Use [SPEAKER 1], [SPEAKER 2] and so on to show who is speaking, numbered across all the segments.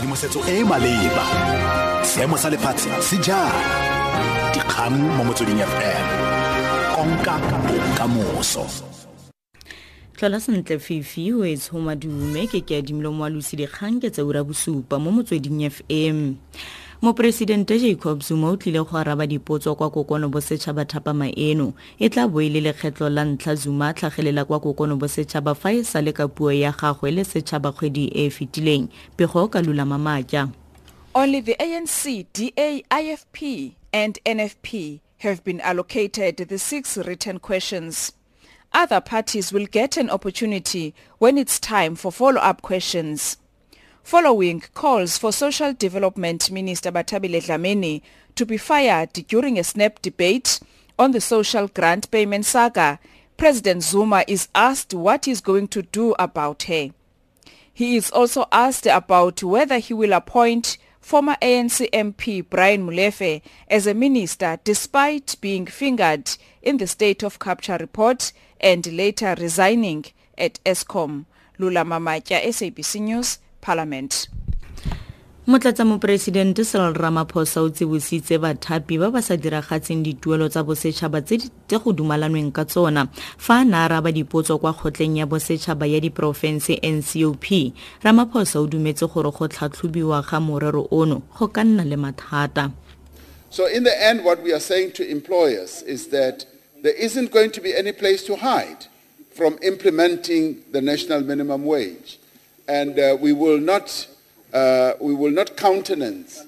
[SPEAKER 1] tshedimosetso e e maleba. Seemo sa lefatshe se jang dikgang mo motsweding fm konka bokamoso.
[SPEAKER 2] Tlhola sentle fifi o e tshomadume ke ke adimilo moalosi dikgang ke tseura bosupa mo motsweding fm moporesidente jacob zuma o tlile go araba dipotso kwa kokono bosetšhaba thapama eno e tla bo e le lekgetlo la ntlha zuma a tlhagelela kwa kokono bosetšhaba fa e sa le ka puo ya gagwe le setšhaba kgwedi e e fetileng pego ka lulama maatla
[SPEAKER 3] Only the ANC, DA, IFP, and NFP have been allocated the six written questions. Other parties will get an opportunity when it's time for follow-up questions. Following calls for Social Development Minister Bathabile Dlamini to be fired during a snap debate on the social grant payment saga, President Zuma is asked what he's going to do about her. He is also asked about whether he will appoint former ANC MP Brian Molefe as a minister despite being fingered in the state of capture report and later resigning at Eskom. Lula Mamatya, SABC News, Parliament.
[SPEAKER 2] motlatsamoporesidente cyril ramaphosa o tsibositse bathapi ba ba sa diragatseng dituelo tsa bosetšhaba tse go dumalanweng ka tsona fa a ne a raba dipotso kwa kgotleng ya bosetšhaba ya diporofense ncop ramaphosa o dumetse gore go tlhatlhobiwa ga morero ono go ka nna le mathata
[SPEAKER 4] So in the end, what we are saying to employers is that there isn't going to be any place to hide from implementing the national minimum wage. And uh, we will not uh, we will not countenance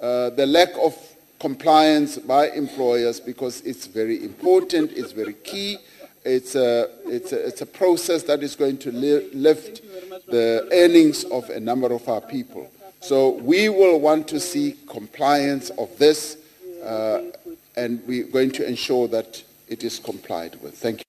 [SPEAKER 4] uh, the lack of compliance by employers because it's very important, it's very key. It's a, it's a, it's a process that is going to li- lift the earnings of a number of our people. So we will want to see compliance of this, uh, and we're going to ensure that it is complied with. Thank you.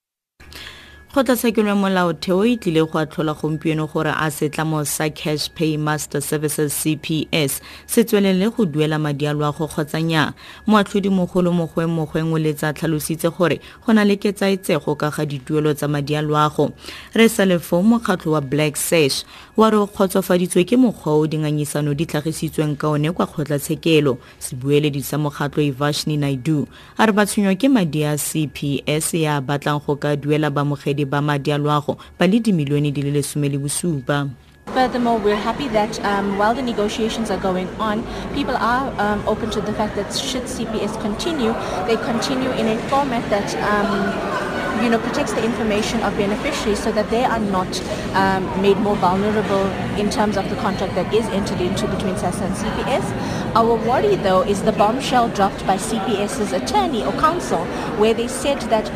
[SPEAKER 2] Kgotlatshekelo ya molaotheo e tlile go atlhola gompieno gore a setlamo sa cash pay master services cps se tswelele go duela madi a loago kgotsa nnyaa. Moatlhodi mogolo mogwe mogweng le tsa tlhalositse gore go na le ketsaetsego ka ga dituelo tsa madi a loago. Re sa lefo mokgatlho wa black sash wa re o kgotsofaditswe ke mokgwa o dingangisano di tlhagisitsweng ka one kwa kgotlatshekelo sebueledi sa mokgatlho ivashni naidu. A re ba tshwenywa ke madi a cps ya batlang go ka duela baamogedi ba madi a loago ba le dimilione di le lesome le bosupa.
[SPEAKER 5] Furthermore, we're happy that um, while the negotiations are going on, people are um, open to the fact that should CPS continue, they continue in a format that um, you know protects the information of beneficiaries so that they are not um, made more vulnerable in terms of the contract that is entered into between SASSA and CPS. Our worry though is the bombshell dropped by CPS's attorney or counsel where they said that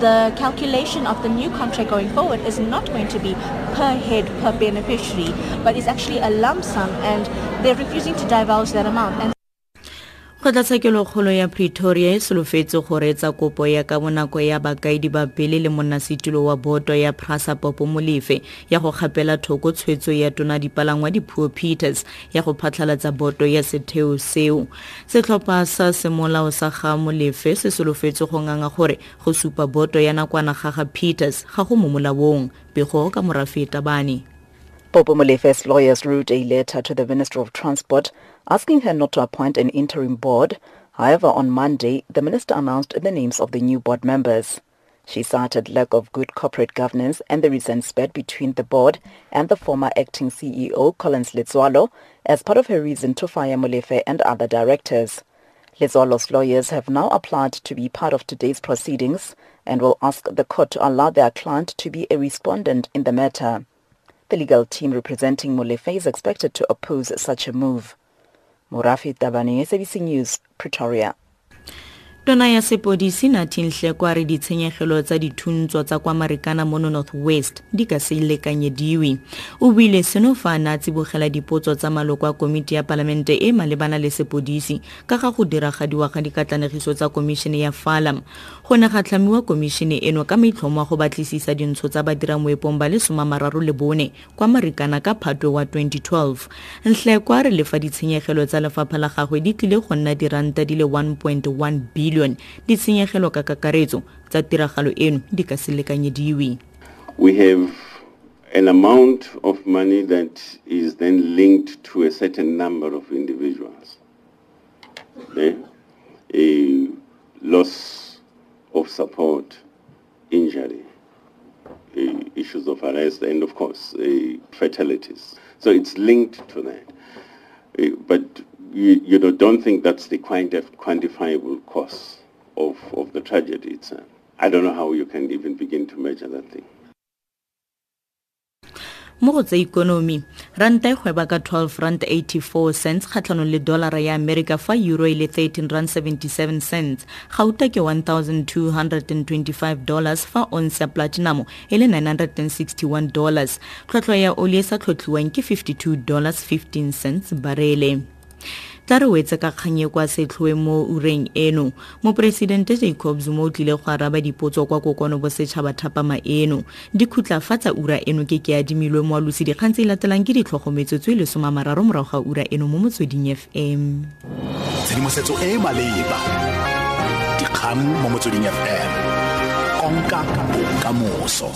[SPEAKER 5] the calculation of the new contract going forward is not going to be per head per beneficiary, but is actually a lump sum, and they're refusing to divulge that amount. And
[SPEAKER 2] kgotlatshekelo ya pretoria e solofetse go reetsa kopo ya ka bonako ya bakaedi ba pele le monnasetulo wa boto ya prasa popo molefe ya go kgapela thoko tshwetso ya tona dipalangwa dipuo peters ya go phatlhalatsa boto ya setheo seo. Setlhopha sa semolao sa ga molefe se solofetse go nganga gore go supa boto ya nakwana ga ga peters ga go mo molaong pego ka morafe tabane
[SPEAKER 6] Popo Molefe's lawyers wrote a letter to the Minister of Transport asking her not to appoint an interim board. However, on Monday, the minister announced the names of the new board members. She cited lack of good corporate governance and the recent spat between the board and the former acting CEO, Collins Letsoalo, as part of her reason to fire Molefe and other directors. Letsoalo's lawyers have now applied to be part of today's proceedings and will ask the court to allow their client to be a respondent in the matter. The legal team representing Molefe is expected to oppose such a move. Morafi Tabane, SABC News, Pretoria.
[SPEAKER 2] Tona ya sepodisi nathi nhlekwa re ditshenyegelo tsa dithuntswa tsa kwa marikana mono north di ka se lekanyediwe. O buile seno fa a ne a tsibogela dipotso tsa maloko a komiti ya palamente e malebana le sepodisi ka ga go diragadiwa ga dikatlanegiso tsa komišene ya falam go ne ga tlhamiwa komišene eno ka maitlhomo a go batlisisa dintsho tsa badiramoepong ba le somamararo le bone kwa marikana ka phatwe wa 2012 nhlekwa re lefa ditshenyegelo tsa lefapha la gagwe di tlile go nna diranta di le 1.1 bilione ditshenyegelo ka kakaretso tsa tiragalo eno di ka se lekanyediwe
[SPEAKER 7] We have an amount of money that is then linked to a certain number of individuals. Okay? A loss of support, injury, eh, issues of arrest, and of course, eh, fatalities. So it's linked to that. but you, you know, don't think that's the quantifiable cost of, of the tragedy itself. I don't know how you can even begin to measure that thing.
[SPEAKER 2] mo go tsa ikonomi ranta e gweba ka 12 rand 84 cents kgatlhanong le dolara ya america fa euro e le 13 rand 77 cents gauta ke 1225 dollars fa ons ya platinum e le 961 dollars tlhwatlhwa ya oli e sa tlhotlhiwang ke 52 dollars 15 cents barele tla re wetse ka kganye kwa setlhoe mo ureng eno. Moporesidente jacob zuma o tlile go araba dipotso kwa kokono bosetšhaba thapama eno. Di khutlafatsa ura eno ke ke adimilwe moalosi dikgang tse e latelang ke ditlhogometsotso e lesomamararo morago ga ura eno mo motsweding fm
[SPEAKER 1] tshedimosetso e e maleba. Dikgang mo motsweding fm konka bokamoso